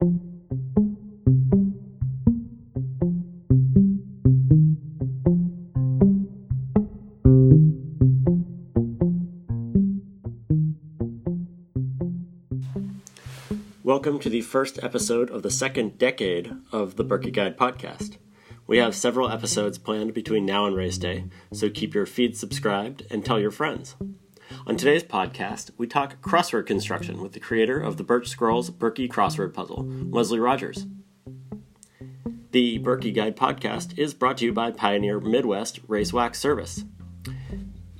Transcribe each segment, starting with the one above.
Welcome to the first episode of the second decade of the Birkie Guide podcast. We have several episodes planned between now and race day, so keep your feed subscribed and tell your friends. On today's podcast, we talk crossword construction with the creator of the Birch Scrolls Birkie crossword puzzle, Leslie Rogers. The Birkie Guide podcast is brought to you by Pioneer Midwest Race Wax Service.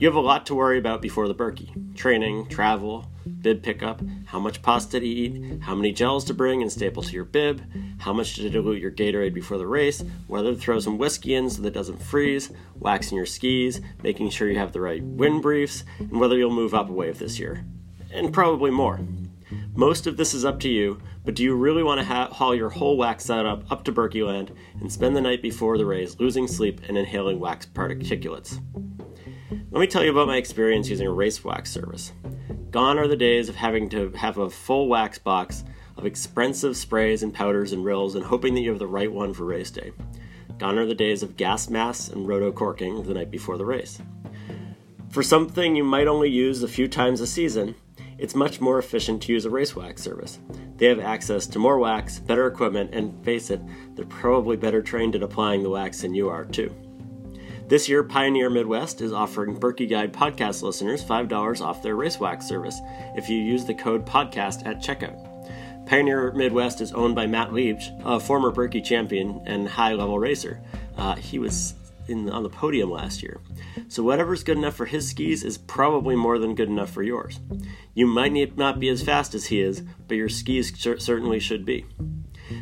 You have a lot to worry about before the Birkie training, travel, bib pickup, how much pasta to eat, how many gels to bring and staple to your bib, how much to dilute your Gatorade before the race, whether to throw some whiskey in so that it doesn't freeze, waxing your skis, making sure you have the right wind briefs, and whether you'll move up a wave this year. And probably more. Most of this is up to you, but do you really want to ha- haul your whole wax setup up to Birkie Land and spend the night before the race losing sleep and inhaling wax particulates? Let me tell you about my experience using a race wax service. Gone are the days of having to have a full wax box of expensive sprays and powders and rills and hoping that you have the right one for race day. Gone are the days of gas masks and roto corking the night before the race. For something you might only use a few times a season, it's much more efficient to use a race wax service. They have access to more wax, better equipment, and face it, they're probably better trained at applying the wax than you are, too. This year, Pioneer Midwest is offering Birkie Guide podcast listeners $5 off their race wax service if you use the code PODCAST at checkout. Pioneer Midwest is owned by Matt Leach, a former Birkie champion and high level racer. Uh, he was in, on the podium last year. So, whatever's good enough for his skis is probably more than good enough for yours. You might not be as fast as he is, but your skis certainly should be.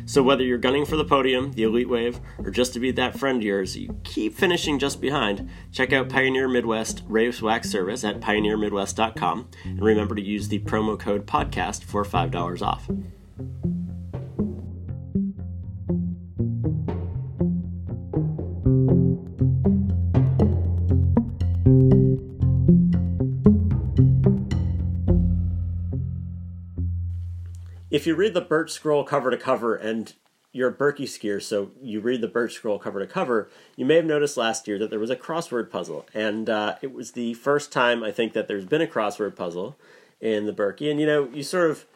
So whether you're gunning for the podium, the elite wave, or just to be that friend of yours, you keep finishing just behind. Check out Pioneer Midwest Race Wax Service at pioneermidwest.com and remember to use the promo code podcast for $5 off. If you read the Birch Scroll cover to cover and you're a Birkie skier, so you read the Birch Scroll cover to cover, you may have noticed last year that there was a crossword puzzle. And uh, it was the first time I think that there's been a crossword puzzle in the Birkie. And you know, you sort of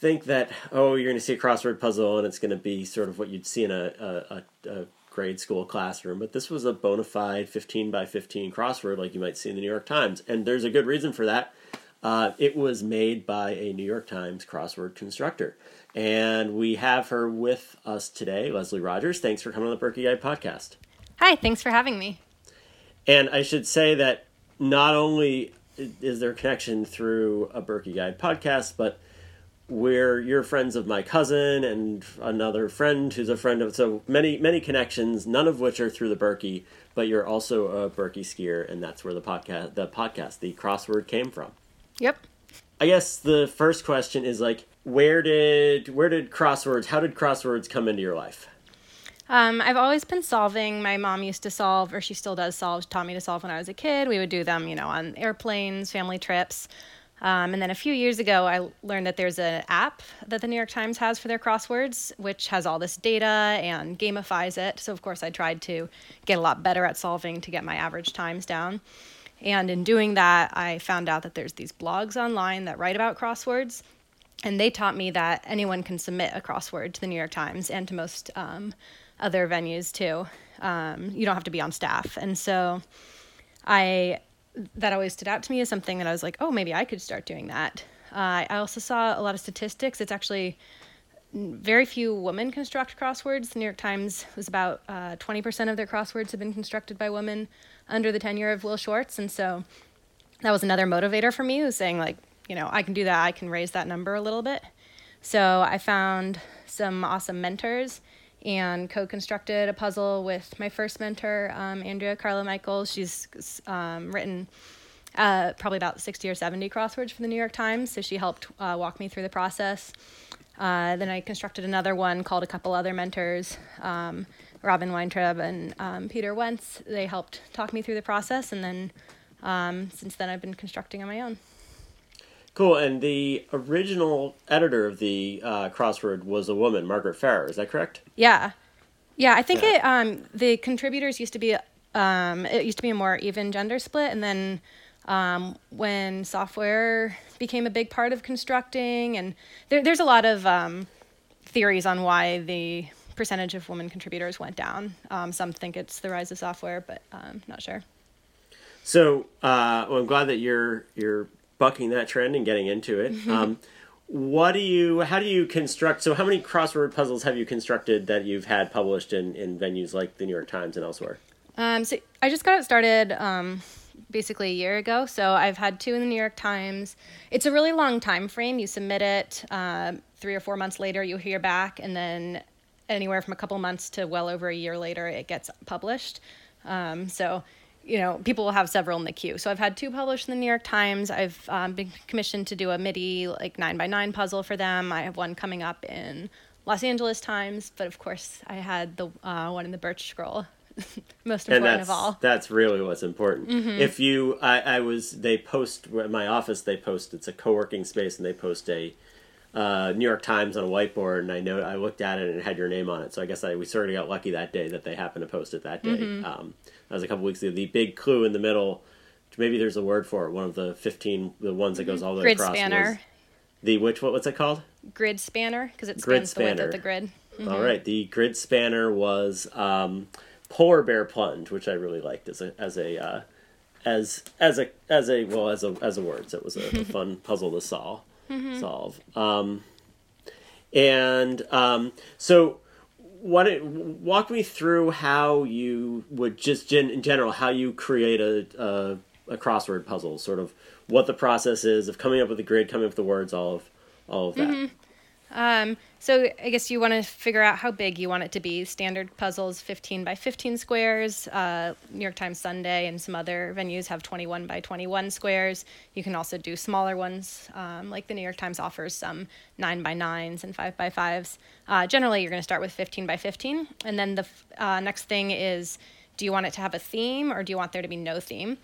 think that, oh, you're going to see a crossword puzzle and it's going to be sort of what you'd see in a, a, a grade school classroom. But this was a bona fide 15 by 15 crossword like you might see in the New York Times. And there's a good reason for that uh, it was made by a New York Times crossword constructor. And we have her with us today, Leslie Rogers. Thanks for coming on the Birkie Guide podcast. Hi, thanks for having me. And I should say that not only is there a connection through a Birkie Guide podcast, but we're you're friends of my cousin and another friend who's a friend of so many many connections, none of which are through the Birkie, but you're also a Birkie skier, and that's where the podcast the podcast the crossword came from. Yep. I guess the first question is like, where did where did crosswords? How did crosswords come into your life? Um, I've always been solving. My mom used to solve, or she still does solve. Taught me to solve when I was a kid. We would do them, you know, on airplanes, family trips. Um, and then a few years ago, I learned that there's an app that the New York Times has for their crosswords, which has all this data and gamifies it. So, of course, I tried to get a lot better at solving to get my average times down. And in doing that, I found out that there's these blogs online that write about crosswords. And they taught me that anyone can submit a crossword to the New York Times and to most um, other venues too. Um, you don't have to be on staff. And so I, that always stood out to me as something that I was like, oh, maybe I could start doing that. Uh, I also saw a lot of statistics. It's actually very few women construct crosswords. The New York Times was about uh, 20% of their crosswords have been constructed by women under the tenure of Will Shortz. And so that was another motivator for me, was saying, like, you know, I can do that, I can raise that number a little bit. So I found some awesome mentors and co constructed a puzzle with my first mentor, um, Andrea Carla Michaels. She's um, written uh, probably about 60 or 70 crosswords for the New York Times, so she helped uh, walk me through the process. Uh, then I constructed another one called a couple other mentors. Um, Robyn Weintraub and um, Peter Wentz. They helped talk me through the process, and then um, since then I've been constructing on my own. Cool. And the original editor of the uh, crossword was a woman, Margaret Farrar. Is that correct? Yeah, yeah. I think Yeah. it. Um, the contributors used to be. Um, it used to be a more even gender split, and then um, when software became a big part of constructing, and there, there's a lot of um, theories on why the percentage of women contributors went down. Um, some think it's the rise of software, but um, not sure. So, uh, well, I'm glad that you're you're bucking that trend and getting into it. Mm-hmm. Um, what do you? How do you construct? So, how many crossword puzzles have you constructed that you've had published in in venues like the New York Times and elsewhere? Um, so I just got it started um, basically a year ago. So I've had two in the New York Times. It's a really long time frame. You submit it uh, three or four months later, you hear back, and then anywhere from a couple months to well over a year later, it gets published. Um, so you know, people will have several in the queue. So I've had two published in the New York Times. I've um, been commissioned to do a MIDI like nine by nine puzzle for them. I have one coming up in Los Angeles Times, but of course I had the uh, one in the Birch Scroll. Most and important of all. Mm-hmm. that's really what's important. If you, I, I was they post my office. They post it's a co-working space, and they post a uh, New York Times on a whiteboard. And I know I looked at it and it had your name on it. So I guess I we sort of got lucky that day that they happened to post it that day. Mm-hmm. Um, that was a couple weeks ago. The big clue in the middle. Maybe there's a word for it. One of the fifteen, the ones that goes all the way Grid across. spanner. The which what what's it called? Grid spanner because it Grid spans the width spanner. of the grid. All right, the grid spanner was um, polar bear plunge, which I really liked as a as a uh, as as a as a well as a as a word. So it was a, a fun puzzle to solve. Solve. Um, and um, so, what it, walk me through how you would just gen, in general how you create a, a a crossword puzzle, sort of what the process is of coming up with the grid, coming up with the words, all of all of that. Um, so I guess you want to figure out how big you want it to be. Standard puzzles, 15 by 15 squares. Uh, New York Times Sunday and some other venues have 21 by 21 squares. You can also do smaller ones, um, like the New York Times offers some 9 by 9s and 5 by 5s. Uh, generally, you're going to start with 15 by 15. And then the uh, next thing is do you want it to have a theme or do you want there to be no theme?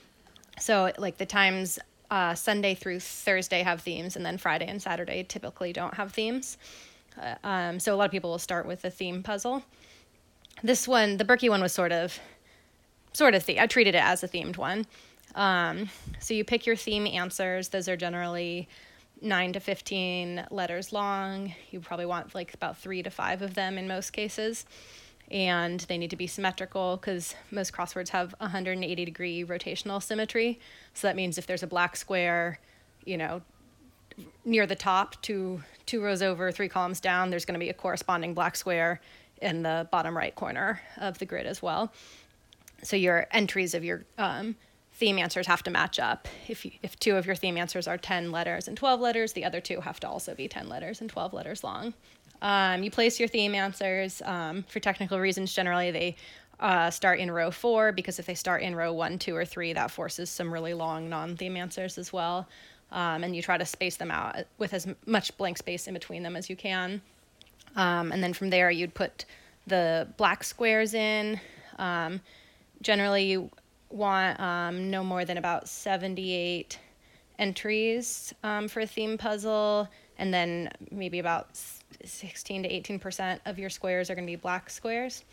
So, like the Times uh, Sunday through Thursday have themes, and then Friday and Saturday typically don't have themes. Uh, um, so, a lot of people will start with a theme puzzle. This one, the Birkie one, was sort of, sort of the. I treated it as a themed one. Um, so you pick your theme answers. Those are generally nine to fifteen letters long. You probably want like about three to five of them in most cases and they need to be symmetrical because most crosswords have 180 degree rotational symmetry. So that means if there's a black square, you know, near the top, two two rows over, three columns down, there's going to be a corresponding black square in the bottom right corner of the grid as well. So your entries of your um, theme answers have to match up. If you, if two of your theme answers are 10 letters and 12 letters, the other two have to also be 10 letters and 12 letters long. Um, you place your theme answers. Um, for technical reasons, generally they uh, start in row four because if they start in row one, two, or three, that forces some really long non theme answers as well. Um, and you try to space them out with as much blank space in between them as you can. Um, and then from there, you'd put the black squares in. Um, generally, you want um, no more than about 78 entries um, for a theme puzzle, and then maybe about 16 to 18 percent of your squares are going to be black squares.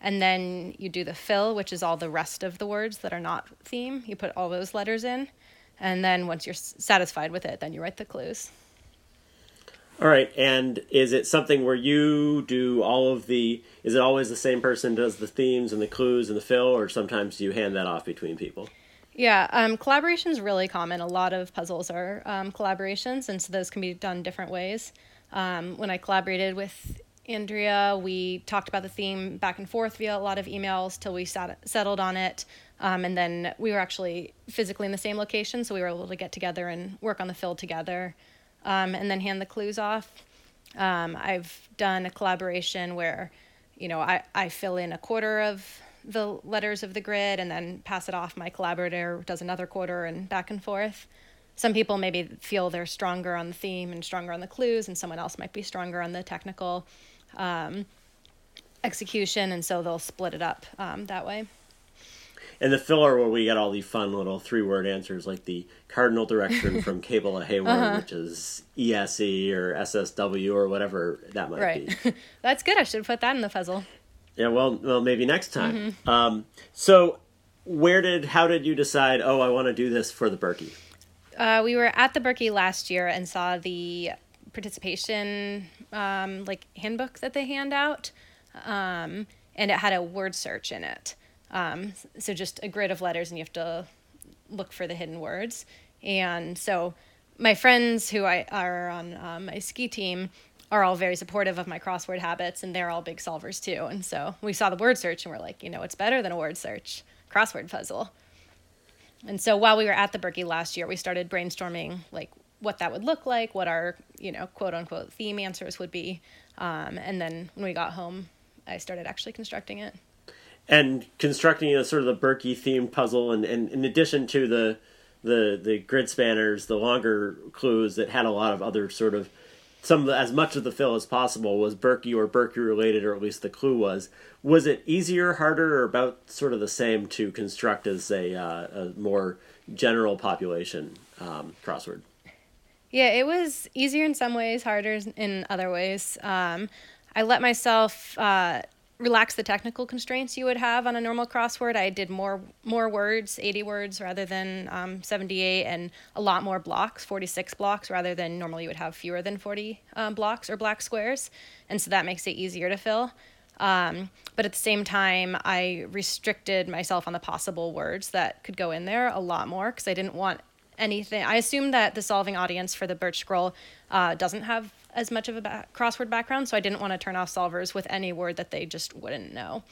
And then you do the fill, which is all the rest of the words that are not theme. You put all those letters in, and then once you're satisfied with it, then you write the clues. All right, and is it something where you do all of the? Is it always the same person does the themes and the clues and the fill, or sometimes do you hand that off between people? Yeah, um, collaboration is really common. A lot of puzzles are um, collaborations, and so those can be done different ways. Um, when I collaborated with Andrea, we talked about the theme back and forth via a lot of emails till we sat- settled on it. Um, and then we were actually physically in the same location, so we were able to get together and work on the fill together um, and then hand the clues off. Um, I've done a collaboration where, you know, I, I fill in a quarter of the letters of the grid and then pass it off. My collaborator does another quarter and back and forth. Some people maybe feel they're stronger on the theme and stronger on the clues, and someone else might be stronger on the technical um, execution, and so they'll split it up um, that way. And the filler where we get all the fun little three word answers like the cardinal direction from Cable to Hayward, uh-huh. which is ESE or SSW or whatever that might right. be. That's good. I should put that in the puzzle. Yeah, well, well, maybe next time. Mm-hmm. Um, so, where did, how did you decide? Oh, I want to do this for the Birkie. Uh, we were at the Birkie last year and saw the participation um, like handbook that they hand out, um, and it had a word search in it. Um, so just a grid of letters, and you have to look for the hidden words. And so my friends who I are on um, my ski team are all very supportive of my crossword habits, and they're all big solvers too. And so we saw the word search, and we're like, you know, it's better than a word search crossword puzzle. And so while we were at the Birkie last year, we started brainstorming like what that would look like, what our you know quote unquote theme answers would be, um, and then when we got home, I started actually constructing it. And constructing a sort of the Birkie themed puzzle, and, and in addition to the the the grid spanners, the longer clues that had a lot of other sort of some of the, as much of the fill as possible was Birkie or Birkie related, or at least the clue was. Was it easier, harder, or about sort of the same to construct as a, uh, a more general population um, crossword? Yeah, it was easier in some ways, harder in other ways. Um, I let myself uh, relax the technical constraints you would have on a normal crossword. I did more more words, 80 words rather than um, 78, and a lot more blocks, 46 blocks rather than normally you would have fewer than 40 um, blocks or black squares, and so that makes it easier to fill. Um, but at the same time, I restricted myself on the possible words that could go in there a lot more because I didn't want anything. I assume that the solving audience for the Birch Scroll uh, doesn't have as much of a ba- crossword background, so I didn't want to turn off solvers with any word that they just wouldn't know.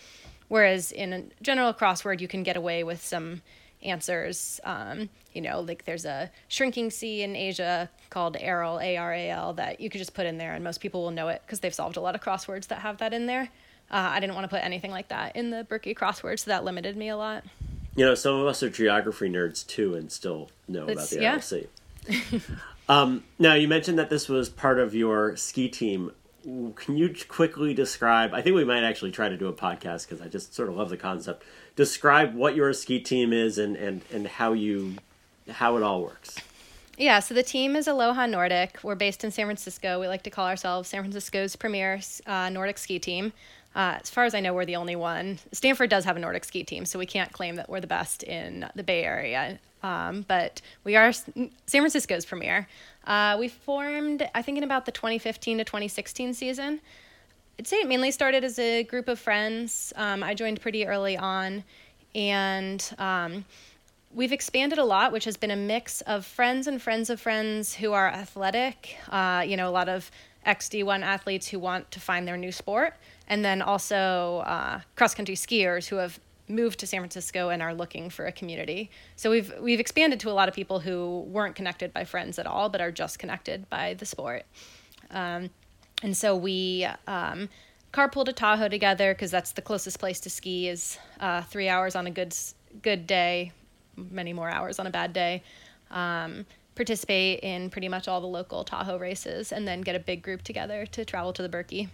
Whereas in a general crossword, you can get away with some answers. Um, you know, like there's a shrinking sea in Asia called Aral, A R A L, that you could just put in there, and most people will know it because they've solved a lot of crosswords that have that in there. Uh, I didn't want to put anything like that in the Birkie crossword, so that limited me a lot. You know, some of us are geography nerds too, and still know it's, about the yeah. LLC. um, now, you mentioned that this was part of your ski team. Can you quickly describe? I think we might actually try to do a podcast because I just sort of love the concept. Describe what your ski team is and and and how you how it all works. Yeah, so the team is Aloha Nordic. We're based in San Francisco. We like to call ourselves San Francisco's premier uh, Nordic ski team. Uh, as far as I know, we're the only one. Stanford does have a Nordic ski team, so we can't claim that we're the best in the Bay Area. Um, but we are San Francisco's premier. Uh, we formed, I think, in about the 2015 to 2016 season. I'd say it mainly started as a group of friends. Um, I joined pretty early on, and um, we've expanded a lot, which has been a mix of friends and friends of friends who are athletic. Uh, you know, a lot of XD1 athletes who want to find their new sport and then also uh, cross country skiers who have moved to San Francisco and are looking for a community. So we've we've expanded to a lot of people who weren't connected by friends at all, but are just connected by the sport. Um, and so we um, carpool to Tahoe together because that's the closest place to ski. Is uh, three hours on a good good day, many more hours on a bad day. Um, participate in pretty much all the local Tahoe races, and then get a big group together to travel to the Birkie.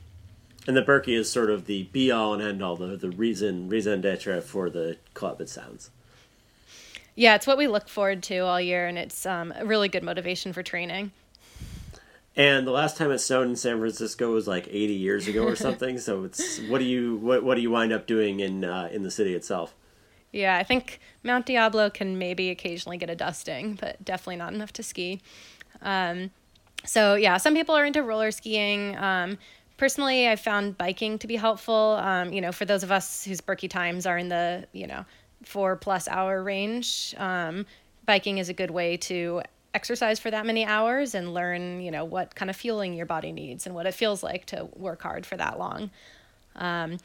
And the Birkie is sort of the be all and end all, the the reason raison d'etre for the club. It sounds. Yeah, it's what we look forward to all year, and it's um, a really good motivation for training. And the last time it snowed in San Francisco was like 80 years ago or something. so it's what do you what what do you wind up doing in uh, in the city itself? Yeah, I think Mount Diablo can maybe occasionally get a dusting, but definitely not enough to ski. Um, so yeah, some people are into roller skiing. Um, personally, I found biking to be helpful. Um, you know, for those of us whose Birkie times are in the you know four plus hour range, um, biking is a good way to exercise for that many hours and learn you know what kind of fueling your body needs and what it feels like to work hard for that long. Um,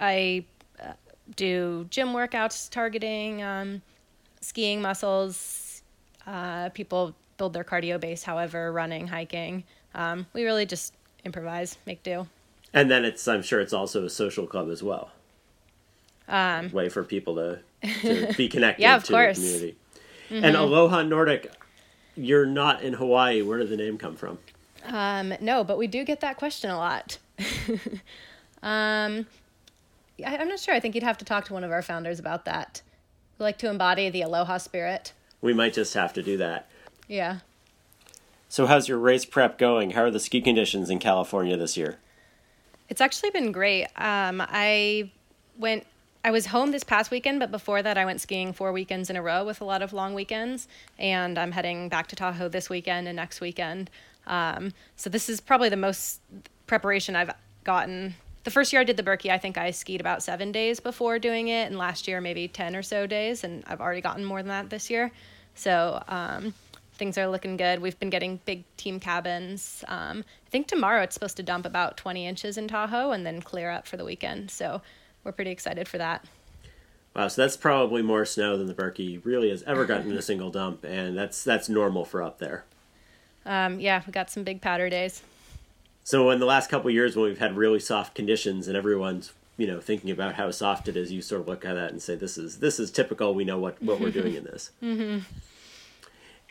I uh, do gym workouts targeting um, skiing muscles. Uh, people build their cardio base, however, running, hiking. Um, we really just improvise, make do. And then it's I'm sure it's also a social club as well. Um, way for people to, to be connected yeah, to course. the community. Mm-hmm. And Aloha Nordic, you're not in Hawaii. Where did the name come from? Um, no, but we do get that question a lot. um, I, am not sure. I think you'd have to talk to one of our founders about that. We like to embody the aloha spirit. We might just have to do that. Yeah. So, how's your race prep going? How are the ski conditions in California this year? It's actually been great. Um, I went. I was home this past weekend, but before that, I went skiing four weekends in a row with a lot of long weekends. And I'm heading back to Tahoe this weekend and next weekend. Um, so this is probably the most preparation I've gotten. The first year I did the Birkie, I think I skied about seven days before doing it, and last year maybe ten or so days, and I've already gotten more than that this year. So um, things are looking good. We've been getting big team cabins. Um, I think tomorrow it's supposed to dump about 20 inches in Tahoe and then clear up for the weekend. So we're pretty excited for that. Wow, so that's probably more snow than the Birkie really has ever gotten in a single dump, and that's that's normal for up there. Um, yeah, we got some big powder days. So in the last couple years, when we've had really soft conditions and everyone's you know thinking about how soft it is, you sort of look at that and say, "This is this is typical. We know what what we're doing in this." mm-hmm.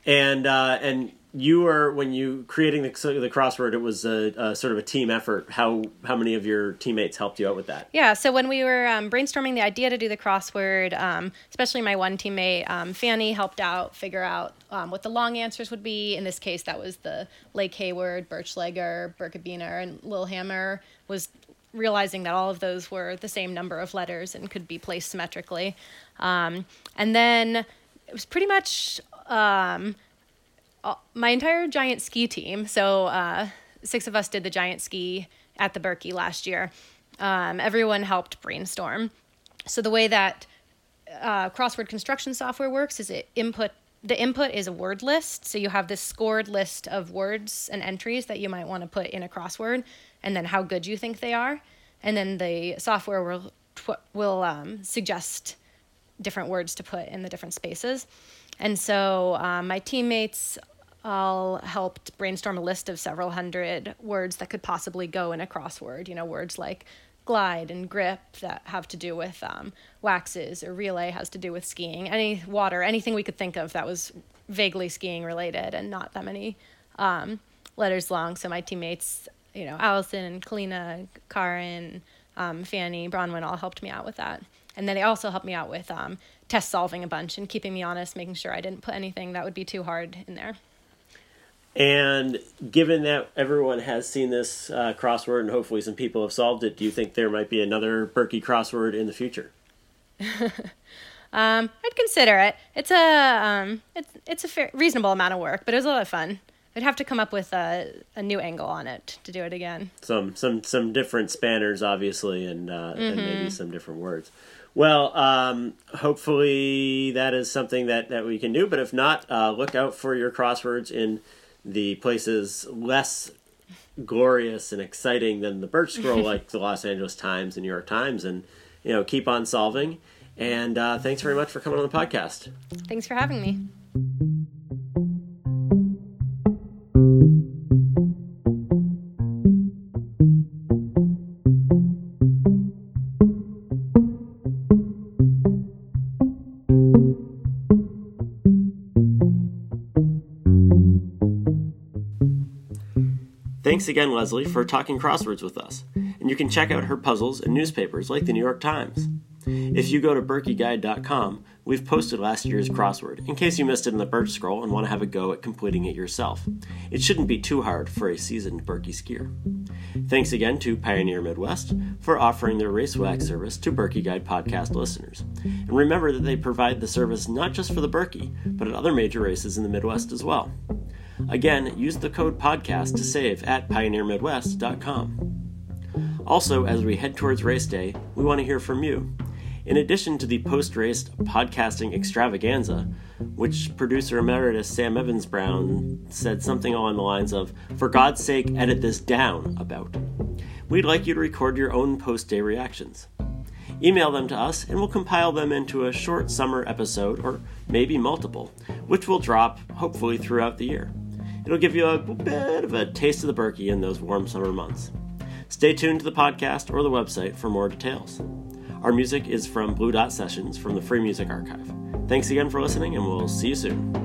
And uh, and you were when you creating the the crossword, it was a, a, sort of a team effort. How how many of your teammates helped you out with that? Yeah, so when we were um, brainstorming the idea to do the crossword, um, especially my one teammate um, Fanny helped out figure out um, what the long answers would be. In this case, that was the Lake Hayward, Birchlegger, Birkebeiner, and Lillehammer was realizing that all of those were the same number of letters and could be placed symmetrically. Um, and then it was pretty much um, my entire giant ski team. So uh, six of us did the giant ski at the Birkie last year. Um, everyone helped brainstorm. So the way that uh, crossword construction software works is it input the input is a word list. So you have this scored list of words and entries that you might want to put in a crossword, and then how good you think they are, and then the software will will um, suggest different words to put in the different spaces. And so um, my teammates all helped brainstorm a list of several hundred words that could possibly go in a crossword. You know, words like glide and grip that have to do with um, waxes, or relay has to do with skiing. Any water, anything we could think of that was vaguely skiing related and not that many um, letters long. So my teammates, you know, Allison and Kalina, Karin, um, Fanny, Bronwyn all helped me out with that. And then they also helped me out with um, test solving a bunch and keeping me honest, making sure I didn't put anything that would be too hard in there. And given that everyone has seen this uh, crossword and hopefully some people have solved it, do you think there might be another Birkie crossword in the future? um, I'd consider it. It's a um, it's it's a fair, reasonable amount of work, but it was a lot of fun. I'd have to come up with a, a new angle on it to do it again. Some some some different spanners, obviously, and uh, mm-hmm. and maybe mm-hmm. some different words. Well, um, hopefully that is something that, that we can do. But if not, uh, look out for your crosswords in the places less glorious and exciting than the Birch Scroll, like the Los Angeles Times and New York Times, and you know keep on solving. And uh, thanks very much for coming on the podcast. Thanks for having me. Thanks again, Leslie, for talking crosswords with us. And you can check out her puzzles in newspapers like the New York Times. If you go to birkieguide.com, we've posted last year's crossword in case you missed it in the Birch Scroll and want to have a go at completing it yourself. It shouldn't be too hard for a seasoned Birkie skier. Thanks again to Pioneer Midwest for offering their RaceWax service to Birkie Guide podcast listeners. And remember that they provide the service not just for the Birkie, but at other major races in the Midwest as well. Again, use the code podcast to save at pioneermidwest.com. Also, as we head towards race day, we want to hear from you. In addition to the post race podcasting extravaganza, which producer emeritus Sam Evans Brown said something along the lines of, For God's sake, edit this down about, we'd like you to record your own post day reactions. Email them to us and we'll compile them into a short summer episode, or maybe multiple, which will drop hopefully throughout the year. It'll give you a bit of a taste of the Birkie in those warm summer months. Stay tuned to the podcast or the website for more details. Our music is from Blue Dot Sessions from the Free Music Archive. Thanks again for listening, and we'll see you soon.